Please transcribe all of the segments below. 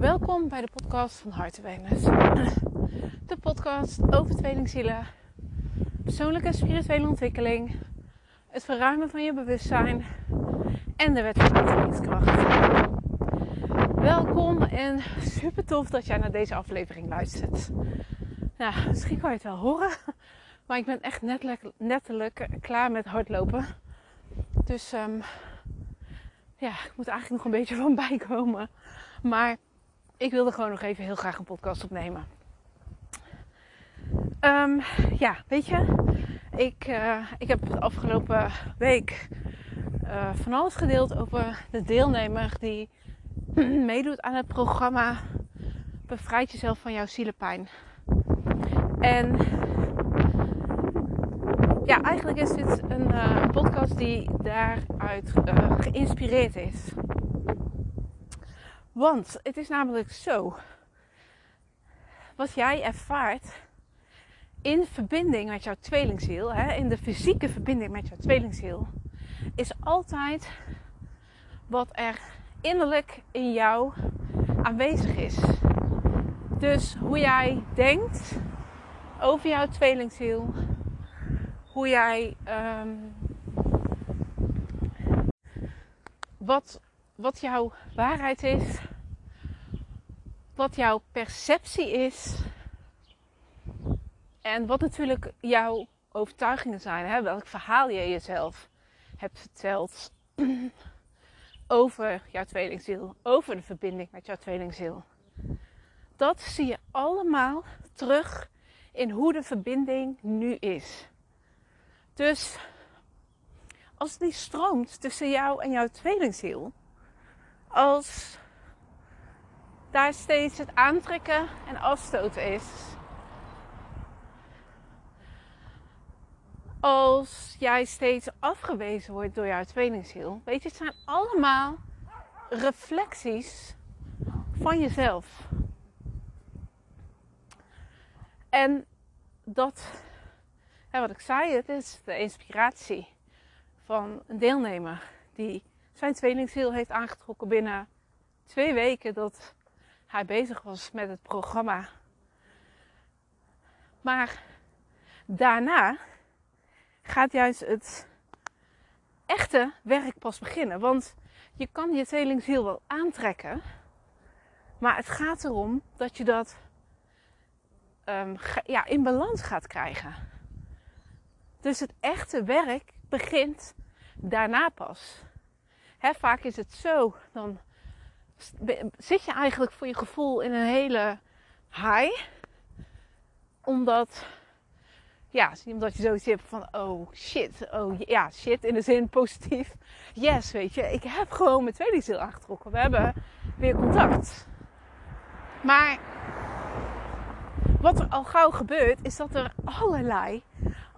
Welkom bij de podcast van Hartenwellness. De podcast over tweelingzielen, persoonlijke en spirituele ontwikkeling, het verruimen van je bewustzijn en de wet van aantrekkingskracht. Welkom en super tof dat jij naar deze aflevering luistert. Nou, misschien kan je het wel horen, maar ik ben echt netelijk klaar met hardlopen. Dus um, ja, ik moet eigenlijk nog een beetje van bijkomen. Maar ik wilde gewoon nog even heel graag een podcast opnemen. Um, ja, weet je, ik, uh, ik heb de afgelopen week uh, van alles gedeeld over de deelnemer die meedoet aan het programma Bevrijd jezelf van jouw zielepijn. En ja, eigenlijk is dit een uh, podcast die daaruit geïnspireerd is. Want het is namelijk zo. Wat jij ervaart in verbinding met jouw tweelingziel, hè, in de fysieke verbinding met jouw tweelingziel, is altijd wat er innerlijk in jou aanwezig is. Dus hoe jij denkt over jouw tweelingziel, hoe jij um, wat, wat jouw waarheid is, wat jouw perceptie is en wat natuurlijk jouw overtuigingen zijn. Hè? Welk verhaal je jezelf hebt verteld over jouw tweelingziel, over de verbinding met jouw tweelingziel. Dat zie je allemaal terug in hoe de verbinding nu is. Dus als die stroomt tussen jou en jouw tweelingziel, als daar steeds het aantrekken en afstoten is, als jij steeds afgewezen wordt door jouw tweelingziel, weet je, het zijn allemaal reflecties van jezelf. En dat ja, wat ik zei, het is de inspiratie van een deelnemer die zijn tweelingziel heeft aangetrokken binnen twee weken dat hij bezig was met het programma. Maar daarna gaat juist het echte werk pas beginnen. Want je kan je tweelingziel wel aantrekken, maar het gaat erom dat je dat um, ja, in balans gaat krijgen. Dus het echte werk begint daarna pas. Vaak is het zo, dan zit je eigenlijk voor je gevoel in een hele high. Omdat, ja, omdat je zoiets hebt van, oh shit, oh ja, shit in de zin positief. Yes, weet je, ik heb gewoon mijn tweelingziel aangetrokken. We hebben weer contact. Maar wat er al gauw gebeurt, is dat er allerlei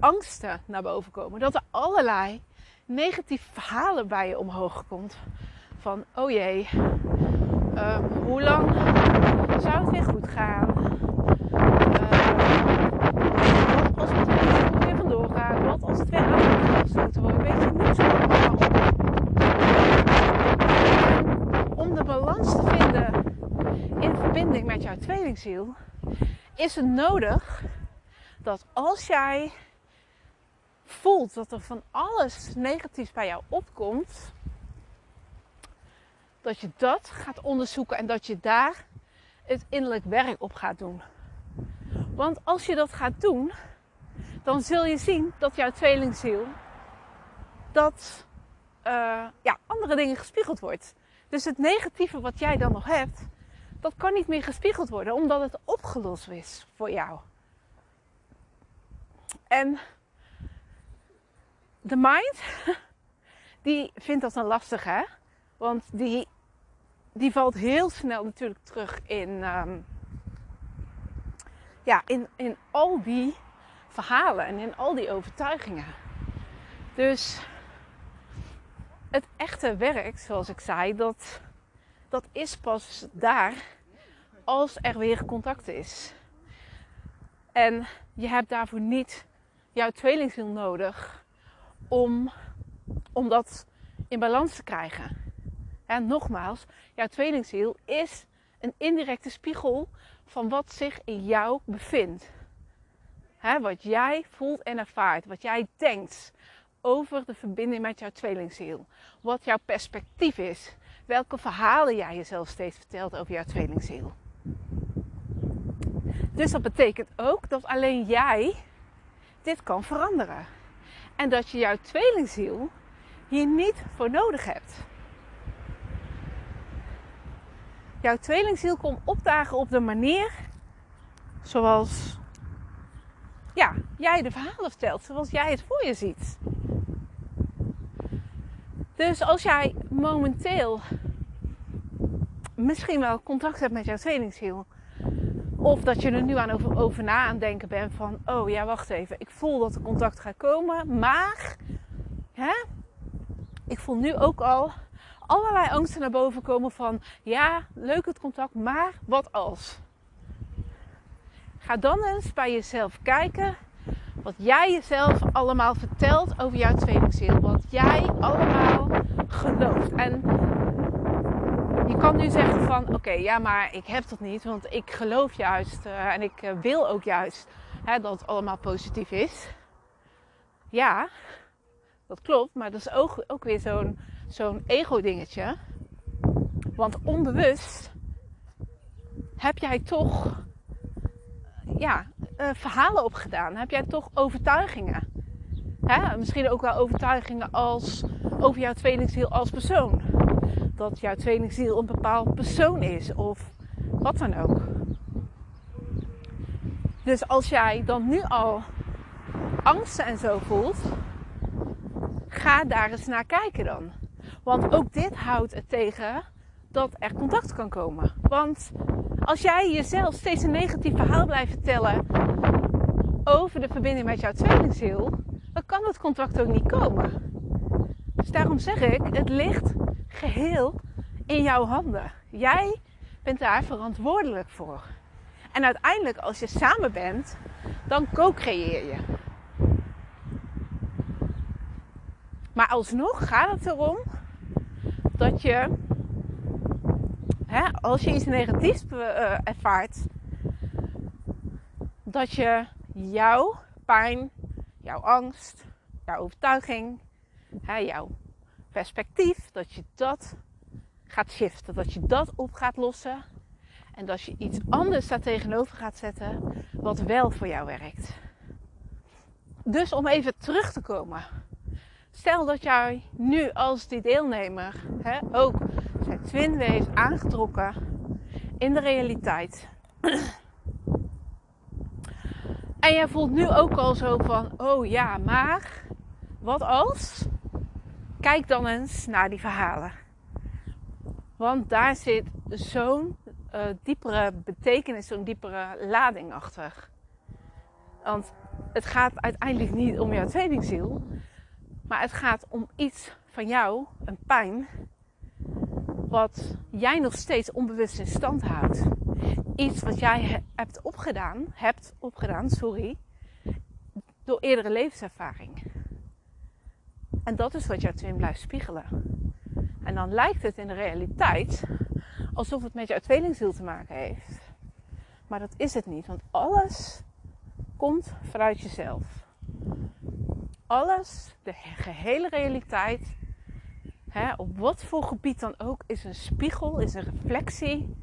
angsten naar boven komen. Dat er allerlei negatieve verhalen bij je omhoog komt. Van, oh jee, um, hoe lang zou het weer goed gaan? Uh, wat als het weer vandoor gaat? Wat als het weer aangesloten wordt? Weet je, niet zo Om de balans te vinden in verbinding met jouw tweelingziel, is het nodig dat als jij voelt dat er van alles negatiefs bij jou opkomt, dat je dat gaat onderzoeken en dat je daar het innerlijk werk op gaat doen. Want als je dat gaat doen, dan zul je zien dat jouw tweelingziel dat uh, ja, andere dingen gespiegeld wordt. Dus het negatieve wat jij dan nog hebt, dat kan niet meer gespiegeld worden, omdat het opgelost is voor jou. En de mind, die vindt dat een lastig, hè? Want die, die valt heel snel natuurlijk terug in, um, ja, in, in al die verhalen en in al die overtuigingen. Dus het echte werk, zoals ik zei, dat, dat is pas daar als er weer contact is. En je hebt daarvoor niet jouw tweelingziel nodig om, om dat in balans te krijgen. En nogmaals, jouw tweelingziel is een indirecte spiegel van wat zich in jou bevindt. Wat jij voelt en ervaart, wat jij denkt over de verbinding met jouw tweelingziel. Wat jouw perspectief is. Welke verhalen jij jezelf steeds vertelt over jouw tweelingziel. Dus dat betekent ook dat alleen jij dit kan veranderen. En dat je jouw tweelingziel hier niet voor nodig hebt. Jouw tweelingziel komt opdagen op de manier zoals ja, jij de verhalen vertelt, zoals jij het voor je ziet. Dus als jij momenteel misschien wel contact hebt met jouw tweelingziel, of dat je er nu aan over, over na aan denken bent van, oh ja, wacht even, ik voel dat er contact gaat komen, maar hè, ik voel nu ook al allerlei angsten naar boven komen van, ja, leuk het contact, maar wat als? Ga dan eens bij jezelf kijken wat jij jezelf allemaal vertelt over jouw tweelingziel. Wat jij allemaal gelooft. En je kan nu zeggen van oké, ja, maar ik heb dat niet, want ik geloof juist uh, en ik uh, wil ook juist hè, dat het allemaal positief is. Ja, dat klopt, maar dat is ook, ook weer zo'n zo'n ego-dingetje. Want onbewust heb jij toch ja, uh, verhalen opgedaan? Heb jij toch overtuigingen? Hè? Misschien ook wel overtuigingen als, over jouw tweelingziel als persoon. Dat jouw tweelingziel een bepaald persoon is of wat dan ook. Dus als jij dan nu al angsten en zo voelt, ga daar eens naar kijken dan. Want ook dit houdt het tegen dat er contact kan komen. Want als jij jezelf steeds een negatief verhaal blijft vertellen over de verbinding met jouw tweelingziel, dan kan het contact ook niet komen. Dus daarom zeg ik, het ligt geheel in jouw handen. Jij bent daar verantwoordelijk voor. En uiteindelijk, als je samen bent, dan co-creëer je. Maar alsnog gaat het erom dat je hè, als je iets negatiefs uh, ervaart, dat je jouw pijn, jouw angst, jouw overtuiging, hè, jouw perspectief, dat je dat gaat shiften, dat je dat op gaat lossen en dat je iets anders daar tegenover gaat zetten wat wel voor jou werkt. Dus om even terug te komen. Stel dat jij nu als die deelnemer hè, ook zijn twin heeft aangetrokken in de realiteit. En jij voelt nu ook al zo van, oh ja, maar wat als? Kijk dan eens naar die verhalen. Want daar zit zo'n uh, diepere betekenis, zo'n diepere lading achter. Want het gaat uiteindelijk niet om jouw tweelingziel, maar het gaat om iets van jou, een pijn, wat jij nog steeds onbewust in stand houdt. Iets wat jij hebt opgedaan, hebt opgedaan, sorry, door eerdere levenservaring. En dat is wat jouw twin blijft spiegelen. En dan lijkt het in de realiteit alsof het met jouw tweelingziel te maken heeft. Maar dat is het niet, want alles komt vanuit jezelf. Alles, de gehele realiteit, hè, op wat voor gebied dan ook, is een spiegel, is een reflectie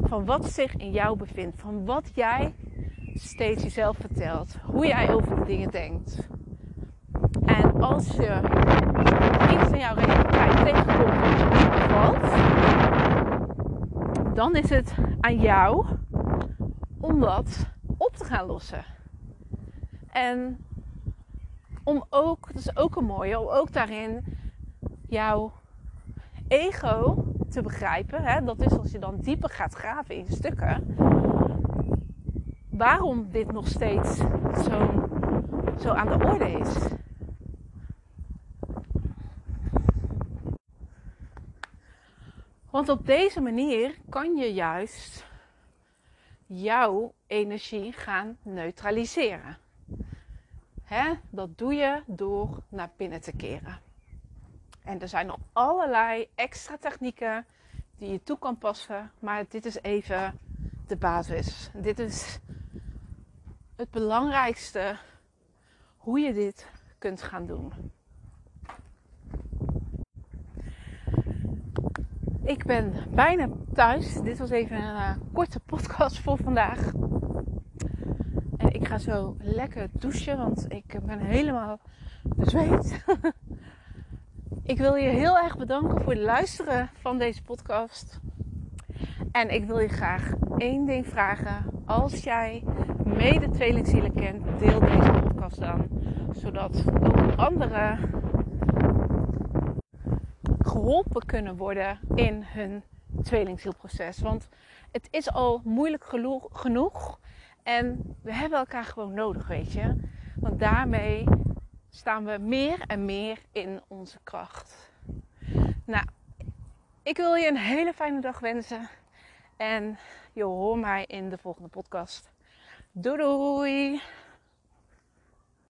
van wat zich in jou bevindt. Van wat jij steeds jezelf vertelt. Hoe jij over de dingen denkt. En als je iets in jouw realiteit tegenkomt wat je niet dan is het aan jou om dat op te gaan lossen. En om ook, dat is ook een mooie, om ook daarin jouw ego te begrijpen. Hè? Dat is als je dan dieper gaat graven in stukken. Waarom dit nog steeds zo, zo aan de orde is. Want op deze manier kan je juist jouw energie gaan neutraliseren. Hè? Dat doe je door naar binnen te keren. En er zijn nog allerlei extra technieken die je toe kan passen. Maar dit is even de basis. Dit is het belangrijkste hoe je dit kunt gaan doen. Ik ben bijna thuis. Dit was even een uh, korte podcast voor vandaag. Ik ga zo lekker douchen, want ik ben helemaal bezweet. ik wil je heel erg bedanken voor het luisteren van deze podcast. En ik wil je graag één ding vragen. Als jij mede tweelingzielen kent, deel deze podcast dan. Zodat ook anderen geholpen kunnen worden in hun tweelingzielproces. Want het is al moeilijk genoeg. En we hebben elkaar gewoon nodig, weet je. Want daarmee staan we meer en meer in onze kracht. Nou, ik wil je een hele fijne dag wensen. En je hoort mij in de volgende podcast. Doei doei!